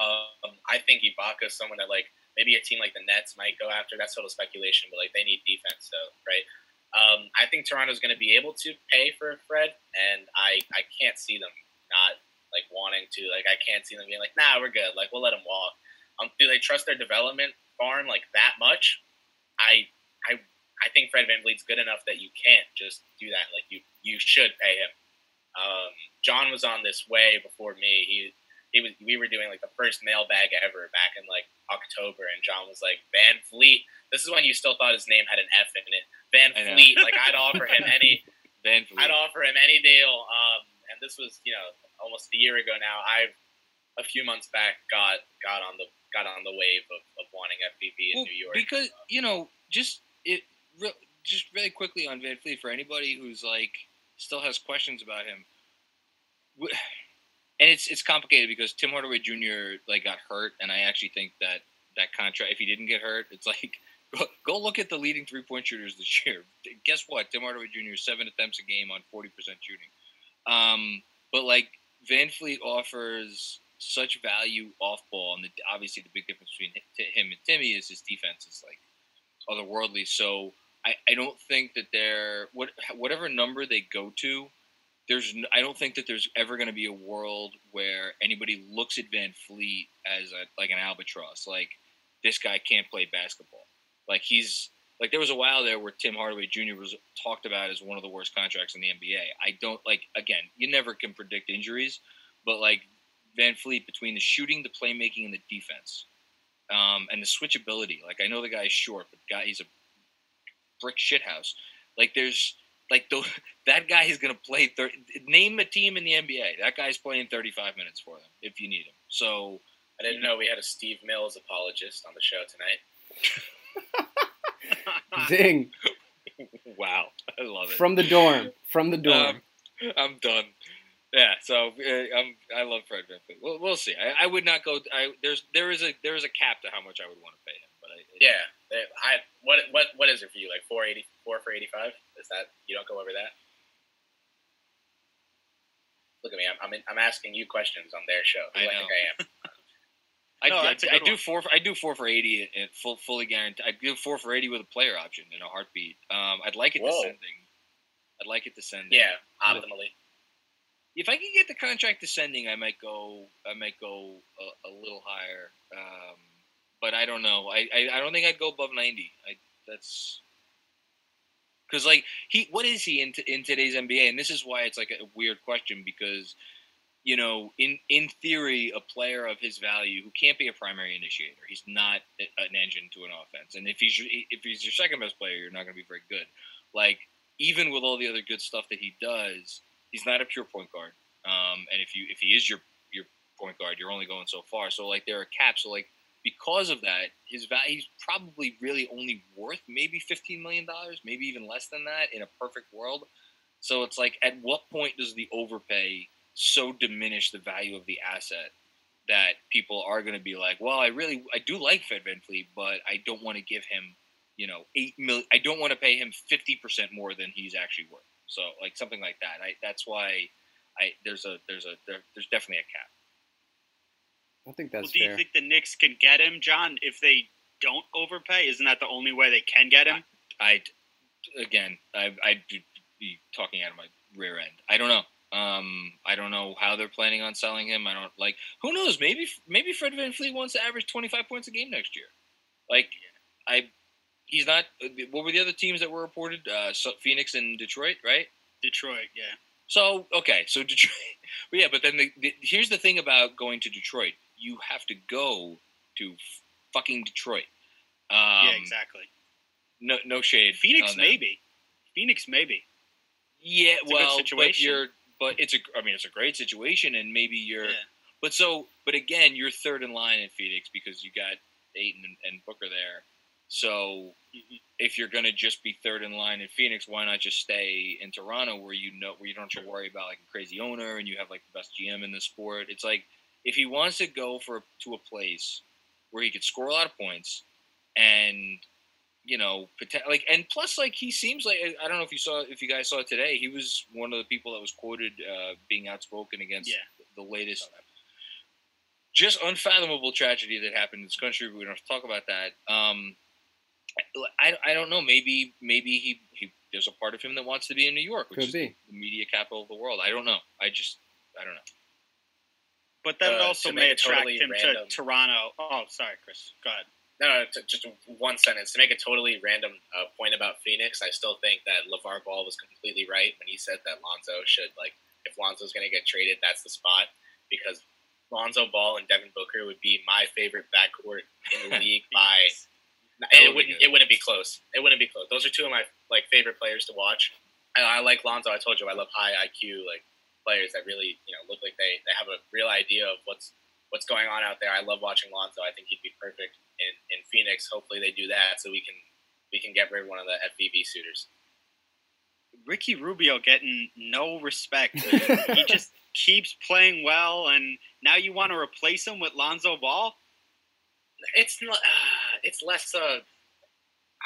Um, I think Ibaka is someone that like maybe a team like the Nets might go after. That's total speculation, but like they need defense, so right. Um, I think Toronto's going to be able to pay for Fred, and I I can't see them not like wanting to. Like I can't see them being like, nah, we're good. Like we'll let him walk. Um, do they trust their development farm like that much? I I I think Fred VanVleet's good enough that you can't just do that. Like you you should pay him. Um, John was on this way before me. He he was we were doing like the first mailbag ever back in like October, and John was like Van Fleet. This is when you still thought his name had an F in it. Van Fleet. like I'd offer him any. <laughs> Van Fleet. I'd offer him any deal. Um, and this was you know almost a year ago now. I've a few months back got got on the got on the wave of, of wanting FVV in well, New York because you know just it re- just really quickly on Van Fleet for anybody who's like still has questions about him and it's it's complicated because Tim Hardaway Jr. like got hurt, and I actually think that that contract, if he didn't get hurt, it's like <laughs> go, look at the leading three point shooters this year. <laughs> Guess what? Tim Hardaway Jr. seven attempts a game on forty percent shooting. Um, but like Van Fleet offers such value off ball, and the, obviously the big difference between him and Timmy is his defense is like otherworldly. So I, I don't think that they're what whatever number they go to. There's I don't think that there's ever going to be a world where anybody looks at Van Fleet as a, like an albatross. Like this guy can't play basketball. Like he's like there was a while there where Tim Hardaway Jr. was talked about as one of the worst contracts in the NBA. I don't like again, you never can predict injuries, but like Van Fleet between the shooting, the playmaking, and the defense, um, and the switchability. Like I know the guy's short, but guy he's a brick shithouse. Like there's like the, <laughs> that guy is going to play. 30, name a team in the NBA. That guy's playing 35 minutes for them if you need him. So I didn't know we had a Steve Mills apologist on the show tonight. <laughs> <laughs> Ding. wow, I love it. From the dorm. From the dorm. Um, I'm done. Yeah, so uh, I'm, I love Fred VanVleet. We'll, we'll see. I, I, would not go. I, there's there is a there is a cap to how much I would want to pay him. But I, yeah, I what what what is it for you? Like four eighty four for eighty five? Is that you don't go over that? Look at me. I'm I'm, in, I'm asking you questions on their show. Who I, I think I am. <laughs> I, no, I, I do four. I do four for eighty and full, fully guaranteed. I do four for eighty with a player option in a heartbeat. Um, I'd like it Whoa. descending. I'd like it descending. Yeah, optimally. If I can get the contract descending, I might go. I might go a, a little higher. Um, but I don't know. I, I, I don't think I'd go above ninety. I that's because like he what is he in, t- in today's NBA? And this is why it's like a weird question because you know, in in theory, a player of his value who can't be a primary initiator, he's not an engine to an offense. And if he's if he's your second best player, you're not going to be very good. Like even with all the other good stuff that he does, he's not a pure point guard. Um, and if you if he is your your point guard, you're only going so far. So like there are caps. So like because of that, his value he's probably really only worth maybe fifteen million dollars, maybe even less than that in a perfect world. So it's like, at what point does the overpay so diminish the value of the asset that people are going to be like, well, I really, I do like Fred VanVleet, but I don't want to give him, you know, eight million. I don't want to pay him fifty percent more than he's actually worth. So, like something like that. I that's why I there's a there's a there, there's definitely a cap. I think that's. Well, do fair. you think the Knicks can get him, John? If they don't overpay, isn't that the only way they can get him? I, I again, I I'd be talking out of my rear end. I don't know. Um, I don't know how they're planning on selling him. I don't like. Who knows? Maybe maybe Fred VanVleet wants to average twenty five points a game next year. Like, I, he's not. What were the other teams that were reported? Uh, Phoenix and Detroit, right? Detroit, yeah. So okay, so Detroit. <laughs> yeah, but then the, the, here's the thing about going to Detroit: you have to go to fucking Detroit. Um, yeah, exactly. No, no shade. Phoenix, maybe. Phoenix, maybe. Yeah, it's well, but you're but it's a, I mean, it's a great situation, and maybe you're, yeah. but so, but again, you're third in line in Phoenix because you got Ayton and, and Booker there. So mm-hmm. if you're going to just be third in line in Phoenix, why not just stay in Toronto where you know where you don't have to worry about like a crazy owner and you have like the best GM in the sport? It's like if he wants to go for to a place where he could score a lot of points and you know, like, and plus, like, he seems like I don't know if you saw, if you guys saw it today, he was one of the people that was quoted uh, being outspoken against yeah. the latest, just unfathomable tragedy that happened in this country. We don't have to talk about that. Um, I, I don't know. Maybe maybe he, he there's a part of him that wants to be in New York, which Could is be. the media capital of the world. I don't know. I just I don't know. But that uh, also may attract totally him random. to Toronto. Oh, sorry, Chris. Go ahead. No, no, just one sentence to make a totally random uh, point about Phoenix. I still think that LeVar Ball was completely right when he said that Lonzo should like if Lonzo's going to get traded, that's the spot because Lonzo Ball and Devin Booker would be my favorite backcourt in the <laughs> league by. it wouldn't. It wouldn't be close. It wouldn't be close. Those are two of my like favorite players to watch. I, I like Lonzo. I told you I love high IQ like players that really you know look like they, they have a real idea of what's what's going on out there. I love watching Lonzo. I think he'd be perfect in, in Phoenix. Hopefully they do that so we can we can get rid of one of the FVV suitors. Ricky Rubio getting no respect. <laughs> he just keeps playing well, and now you want to replace him with Lonzo Ball? It's not. Uh, it's less. Uh,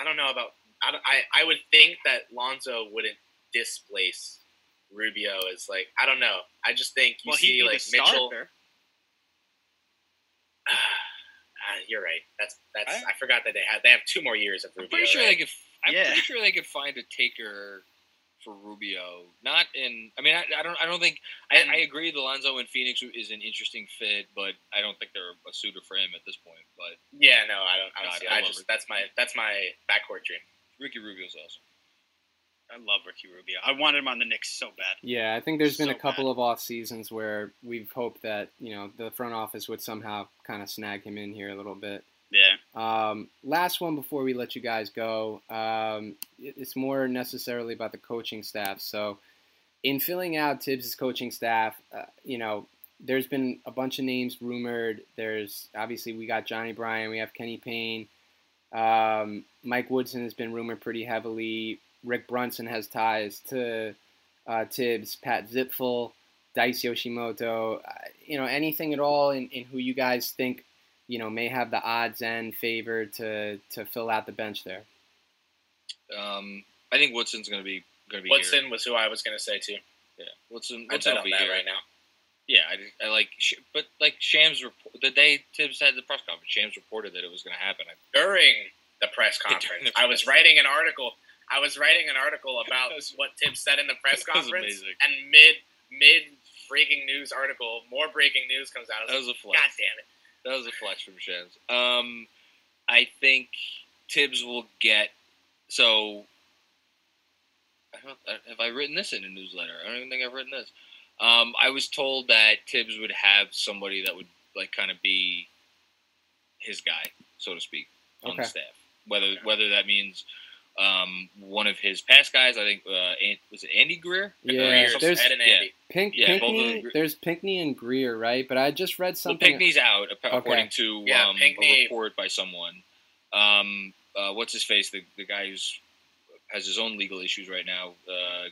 I don't know about. I, I I would think that Lonzo wouldn't displace Rubio. Is like I don't know. I just think you well, see like Mitchell. Uh, <sighs> you're right. That's that's. I- I, forgot that they had. They have two more years of Rubio. I'm pretty sure right? they could. I'm Yeah. pretty sure they could find a taker for Rubio. Not in. I mean, I, I don't. I don't think. I, And- I agree. The Lonzo in Phoenix is an interesting fit, but I don't think they're a suitor for him at this point. But Yeah, no, I don't. I don't God, see. I I, just it. that's my that's my backcourt dream. Ricky Rubio's awesome. I love Ricky Rubio. I wanted him on the Knicks so bad. Yeah, I think there's been a couple of off seasons where we've hoped that you know the front office would somehow kind of snag him in here a little bit. Yeah. Um, last one before we let you guys go. Um, it's more necessarily about the coaching staff. So, in filling out Thibs' coaching staff, uh, you know, there's been a bunch of names rumored. There's obviously we got Johnnie Bryant, we have Kenny Payne, um, Mike Woodson has been rumored pretty heavily. Rick Brunson has ties to uh, Thibs, Pat Zipfel, Dice Yoshimoto. Uh, you know, anything at all in, in who you guys think you know may have the odds and favor to to fill out the bench there. Um, I think Woodson's going to be going to be Woodson here. was who I was going to say too. Yeah, Woodson. I'd Woodson will on be that here right now. Yeah, I, I like, but like Shams report the day Thibs had the press conference. Shams reported that it was going to happen. During the press <laughs> conference, the I was writing an article. I was writing an article <laughs> about what Thibs said in the press <laughs> conference, amazing. and mid mid breaking news article, more breaking news comes out. I that was was a flex. God damn it! That was a flex from Shams. Um, I think Thibs will get so. I don't, uh, have I written this in a newsletter? I don't even think I've written this. Um, I was told that Thibs would have somebody that would like kind of be his guy, so to speak, on Okay. the staff. Whether whether that means um, one of his past guys, I think uh, was it Andy Greer? Yeah, Greer's there's Ed and yeah. Pink, Yeah, both of There's Pinckney and Greer, right? But I just read Well, something. Pinckney's out, ap- according to Yeah, um, Pinckney- a report by someone. Um, uh, what's his face? The the guy who's has his own legal issues right now. Uh,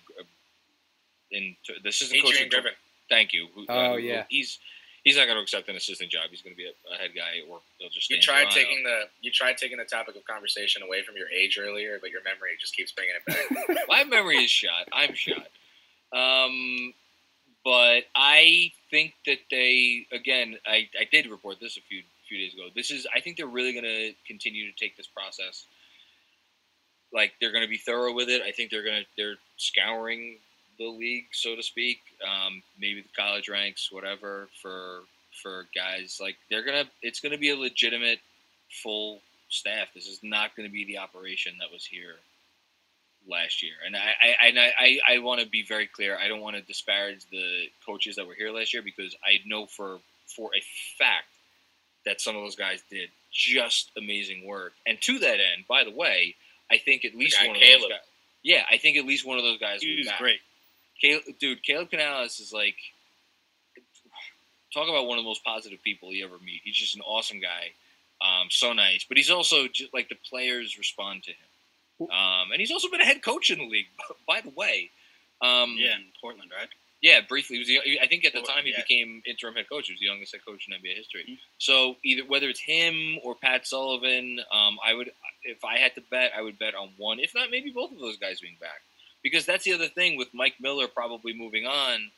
in the assistant coach. Adrian Griffin. Thank you. Who- Oh, yeah. he's he's not going to accept an assistant job. He's going to be a, a head guy, or they'll just. You tried taking the you tried taking the topic of conversation away from your age earlier, but your memory just keeps bringing it back. <laughs> My memory is shot. I'm shot. Um, but I think that they again. I, I did report this a few few days ago. This is. I think they're really going to continue to take this process. Like they're going to be thorough with it. I think they're going to they're scouring the league, so to speak. Um, maybe the college ranks, whatever for for guys. Like they're gonna. It's to be a legitimate full staff. This is not going to be the operation that was here last year. And I, I and I, I, want to be very clear. I don't want to disparage the coaches that were here last year because I know for for a fact that some of those guys did just amazing work. And to that end, by the way, I think at least one of those guys. Yeah, I think at least one of those guys. He was great. Caleb, dude, Caleb Canales is like talk about one of the most positive people you ever meet. He's just an awesome guy, um, so nice. But he's also just like the players respond to him, um, and he's also been a head coach in the league. <laughs> By the way, um, Yeah, in Portland, right? yeah, briefly. He was the, I think at the Well, time he yeah. became interim head coach. He was the youngest head coach in NBA history. Mhm. So either whether it's him or Pat Sullivan, um, I would if I had to bet, I would bet on one, if not maybe both of those guys being back, because that's the other thing with Mike Miller probably moving on,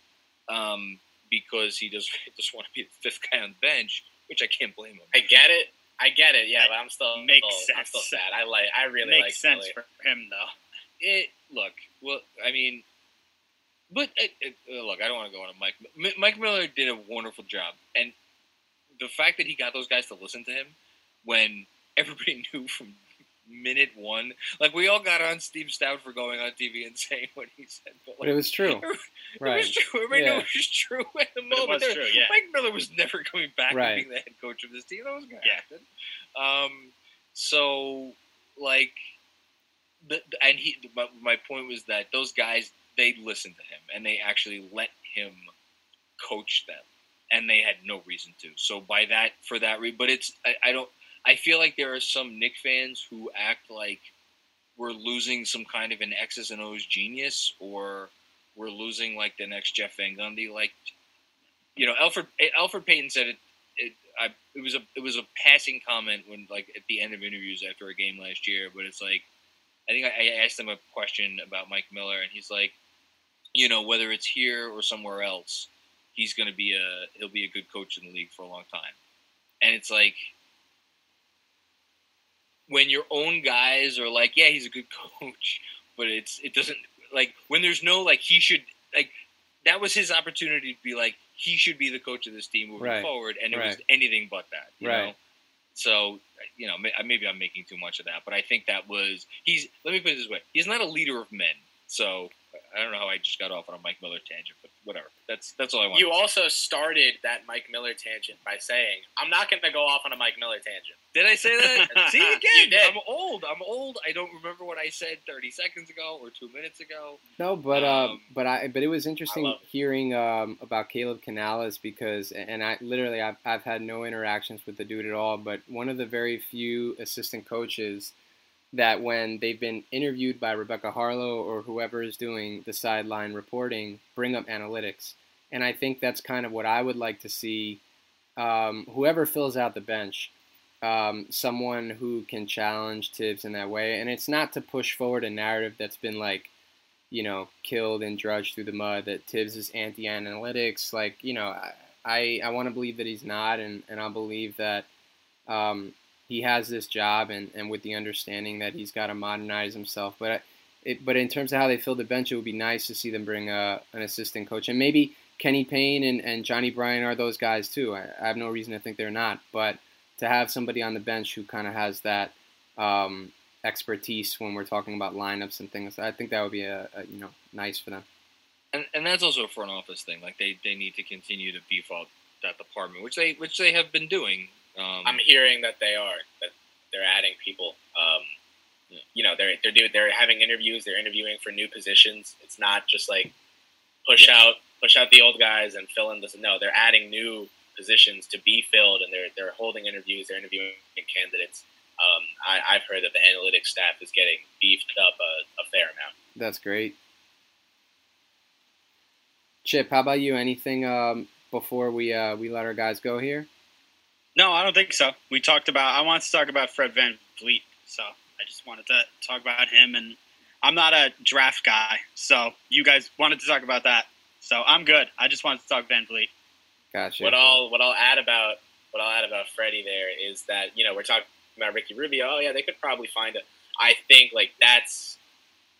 um, because he does <laughs> just want to be the fifth guy on the bench, which I can't blame him. I get it. I get it. Yeah, but I'm still Makes still, I'm still sad. I like. I really Makes like sense Philly. for him though. it look well i mean but it, it, uh, look i don't want to go on a mike M- mike miller did a wonderful job and the fact that he got those guys to listen to him when <laughs> everybody knew from minute one like we all got on steve stoute for going on tv and saying what he said but but it was true, <laughs> it right? was true everybody knew it was true at the But it moment was There- true, yeah. mike miller was never coming back Right. and being the head coach of this team that was going to Yeah. happen um so like the, the- and he my, my point was that those guys they listened to him and they actually let him coach them and they had no reason to so by that for that re- but it's I, I don't i feel like there are some knick fans who act like we're losing some kind of an x's and o's genius or we're losing like the next jeff van gundy. Like you know elfrid eh, elfrid payton said it it, I, it was a it was a passing comment when like at the end of interviews after a game last year, but it's like I think I, I asked him a question about Mike Miller, and he's like, you know, whether it's here or somewhere else, he's going to be a he'll be a good coach in the league for a long time, and it's like when your own guys are like, yeah, he's a good <laughs> coach, but it's it doesn't like when there's no like he should like that was his opportunity to be like he should be the coach of this team moving Right. forward, and it was anything but that. You Right. Know? So you know, maybe I'm making too much of that, but I think that was he's. Let me put it this way: he's not a leader of men. So I don't know how I just got off on a Mike Miller tangent, but whatever. That's that's all I want. You also started that Mike Miller tangent by saying, "I'm not going to go off on a Mike Miller tangent." Did I say that? <laughs> See You again. did. I'm old. I'm old. I don't remember what I said 30 seconds ago or two minutes ago. No, but uh, Um, but I but it was interesting it. hearing um, about Caleb Canales because and I literally I've I've had no interactions with the dude at all, but one of the very few assistant coaches that when they've been interviewed by Rebecca Haarlow or whoever is doing the sideline reporting, bring up analytics, and I think that's kind of what I would like to see. Um, whoever fills out the bench, um, someone who can challenge Thibs in that way, and it's not to push forward a narrative that's been like you know, killed and drudged through the mud. That Thibs is anti-analytics. Like, you know, I I, I want to believe that he's not, and, and I believe that um, he has this job, and, and with the understanding that he's got to modernize himself. But it, but in terms of how they fill the bench, it would be nice to see them bring a, an assistant coach, and maybe Kenny Payne and, and Johnnie Bryant are those guys too. I, I have no reason to think they're not, but to have somebody on the bench who kind of has that. Um, expertise when we're talking about lineups and things. I think that would be a, a you know nice for them. And, and that's also a front office thing. Like they, they need to continue to beef up that department, which they which they have been doing. Um, I'm hearing that they are that they're adding people. Um, Yeah. You know, they're they're doing they're having interviews. They're interviewing for new positions. It's not just like push out push out the old guys and fill in this. No, they're adding new positions to be filled, and they're they're holding interviews. They're interviewing candidates. Um, I, I've heard that the analytics staff is getting beefed up a, a fair amount. That's great. Chip, how about you? Anything um, before we uh, we let our guys go here? No, I don't think so. We talked about. I wanted to talk about Fred Van Vliet, so I just wanted to talk about him. And I'm not a draft guy, so you guys wanted to talk about that. So I'm good. I just wanted to talk VanVleet. Gotcha. What I'll what I'll add about what I'll add about Freddie there is that you know we're talking about Ricky Rubio. Oh yeah, they could probably find a. I think like that's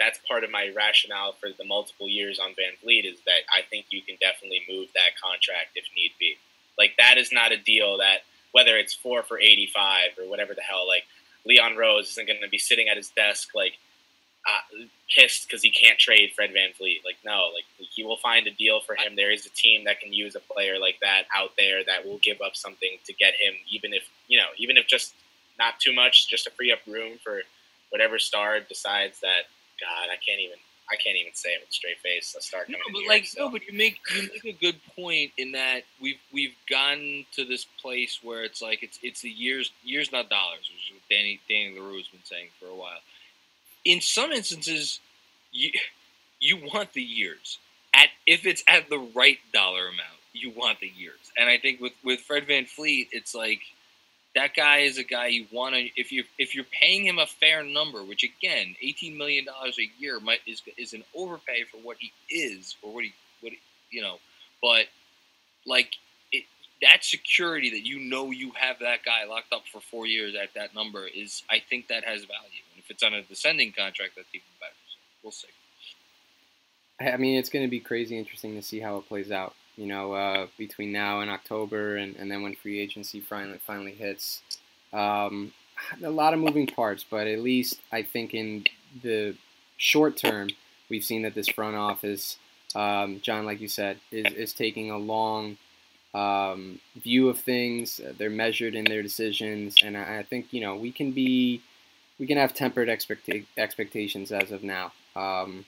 that's part of my rationale for the multiple years on VanVleet is that I think you can definitely move that contract if need be. Like that is not a deal that whether it's four for eighty five or whatever the hell. Like Leon Rose isn't going to be sitting at his desk like uh, pissed because he can't trade Fred VanVleet. Like no, like he will find a deal for him. There is a team that can use a player like that out there that will give up something to get him, even if you know, even if just not too much, just to free up room for whatever star decides that. God, I can't even. I can't even say it with a straight face. A start No, coming in but here, like so. no, but you make you make a good point in that we've we've gotten to this place where it's like it's it's the years years not dollars, which is what Danny Danny Leroux has been saying for a while. In some instances, you you want the years at if it's at the right dollar amount, you want the years. And I think with with Fred Van Fleet, it's like that guy is a guy you want to if you if you're paying him a fair number, which again, eighteen million dollars a year might is is an overpay for what he is or what he what he, you know, but like that security that you know you have that guy locked up for four years at that number is I think that has value. And if it's on a descending contract, that's even better. So we'll see. I mean, it's going to be crazy interesting to see how it plays out. You know, uh, between now and October, and, and then when free agency finally finally hits, um, a lot of moving parts. But at least I think in the short term, we've seen that this front office, um, John, like you said, is is taking a long um, view of things. Uh, They're measured in their decisions, and I, I think you know we can be we can have tempered expecta- expectations as of now. Um,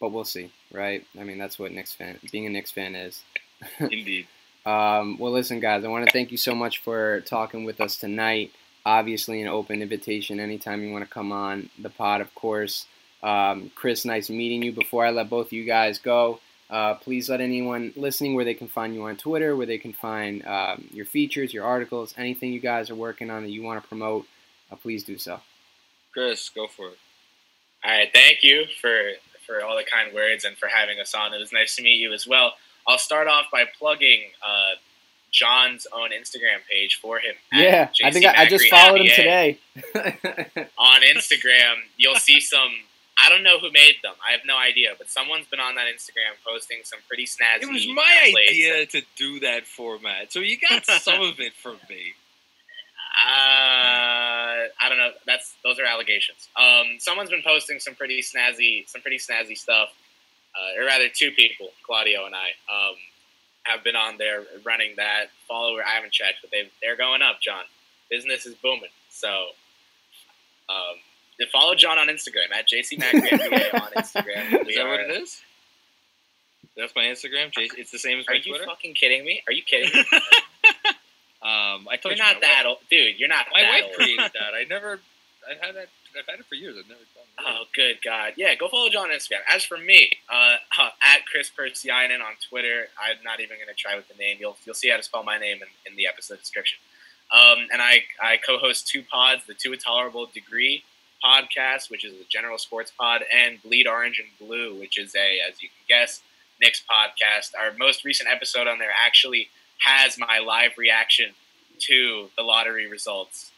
but we'll see, right? I mean, that's what Knicks fan, being a Knicks fan is. <laughs> Indeed. Um, well, listen, guys, I want to thank you so much for talking with us tonight. Obviously, an open invitation anytime you want to come on the pod, of course. Um, Chris, nice meeting you. Before I let both of you guys go, uh, please let anyone listening where they can find you on Twitter, where they can find um, your features, your articles, anything you guys are working on that you want to promote. Uh, please do so. Chris, go for it. All right, thank you for for all the kind words and for having us on. It was nice to meet you as well. I'll start off by plugging uh, John's own Instagram page for him. Yeah, I think I, I just Macri followed him today. <laughs> on Instagram, you'll see some. I don't know who made them. I have no idea, but someone's been on that Instagram posting some pretty snazzy. It was my templates. idea to do that format, so you got some of it from me. Uh, I don't know. That's those are allegations. Um, someone's been posting some pretty snazzy, some pretty snazzy stuff. Uh, or rather, two people, Claudio and I, um, have been on there running that follower. I haven't checked, but they they're going up. John, business is booming. So, um, to follow John on Instagram at JCMacNBA on Instagram. <laughs> Is that are- what it is? That's my Instagram. It's the same as Twitter. Are you Twitter. fucking kidding me? Are you kidding me? <laughs> Um, I told You're you not that old, dude. You're not my that wife old. created <laughs> that. I never. I've had that. I've had it for years. I've never done. it. Oh, good God. Yeah, go follow John on Instagram. As for me, uh, uh, <laughs> at Chris Persianen on Twitter, I'm not even going to try with the name. You'll, you'll see how to spell my name in, in the episode description. Um, and I, I co host two pods the Too Intolerable Degree podcast, which is a general sports pod, and Bleed Orange and Blue, which is a, as you can guess, Knicks podcast. Our most recent episode on there actually has my live reaction to the lottery results.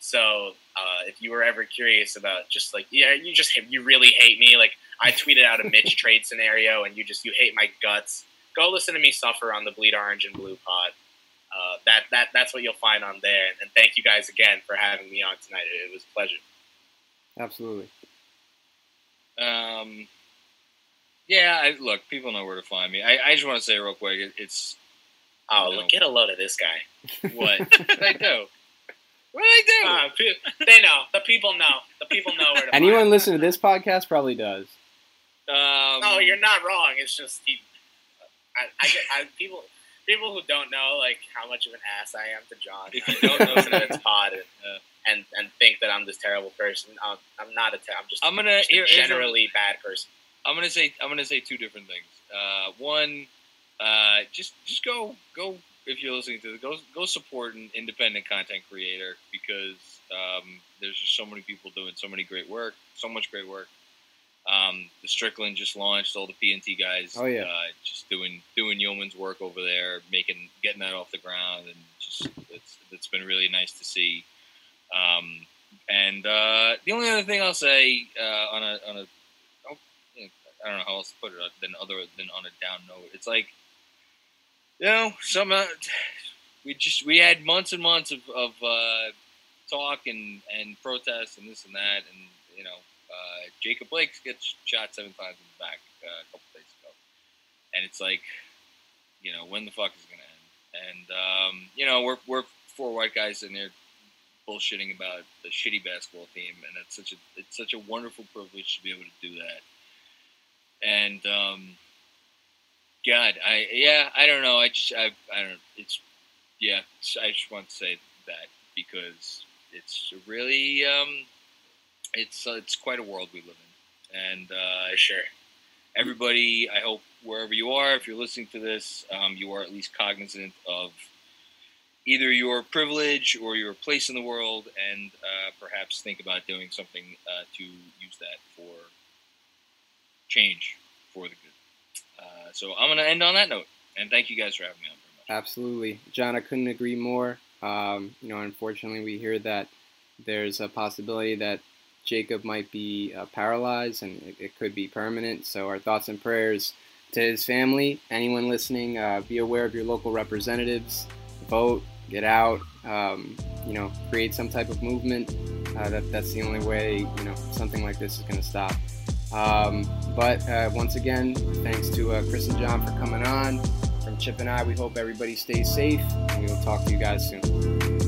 So uh, if you were ever curious about just like yeah, you just you really hate me. Like I tweeted out a Mitch <laughs> trade scenario, and you just you hate my guts. Go listen to me suffer on the Bleed Orange and Blue pod. Uh, that that that's what you'll find on there. And thank you guys again for having me on tonight. It was a pleasure. Absolutely. Um, yeah, I, look, people know where to find me. I, I just want to say real quick, it, it's Oh, No. look, get a load of this guy. what what did I do? What did I do? Uh, pe- they know. The people know. The people know where to. find Anyone me. listening to this podcast probably does. Um, No, you're not wrong. It's just he, I, I, I people people who don't know like how much of an ass I am to John. If you don't know listen to <laughs> this pod and, Yeah. and and think that I'm this terrible person. I'm, I'm not a. Ter- I'm just. I'm gonna just a here, here's a- generally bad person. I'm gonna say I'm gonna say two different things. Uh, one, uh, just just go go if you're listening to this, go go support an independent content creator because um, there's just so many people doing so many great work, so much great work. Um, the Strickland just launched all the PNT guys. Oh, yeah. uh, just doing doing yeoman's work over there, making getting that off the ground, and just it's it's been really nice to see. Um, and uh, the only other thing I'll say uh, on a on a oh, I don't know how else to put it than other than on a down note. It's like you know, some uh, we just we had months and months of, of uh, talk and and protests and this and that, and you know, uh, Jacob Blake gets shot seven times in the back uh, a couple days ago, and it's like, you know, when the fuck is it gonna end? And um, you know, we're we're four white guys in there bullshitting about the shitty basketball team, and it's such a it's such a wonderful privilege to be able to do that. And um, God, I yeah, I don't know. I just I I don't. It's yeah. it's- I just want to say that because it's really um, it's uh, it's quite a world we live in, and uh, sure. everybody, I hope wherever you are, if you're listening to this, um, you are at least cognizant of either your privilege or your place in the world, and uh, perhaps think about doing something uh, to use that for change for the good. Uh, so I'm going to end on that note, and thank you guys for having me on. Absolutely, John. I couldn't agree more. Um, you know, unfortunately, we hear that there's a possibility that Jacob might be uh, paralyzed, and it, it could be permanent. So, our thoughts and prayers to his family. Anyone listening, uh, be aware of your local representatives. Vote, get out. Um, you know, create some type of movement. Uh, that, that's the only way you know something like this is going to stop. Um, but uh, once again, thanks to uh, Chris and John for coming on. From Chip and I, we hope everybody stays safe, and we will talk to you guys soon.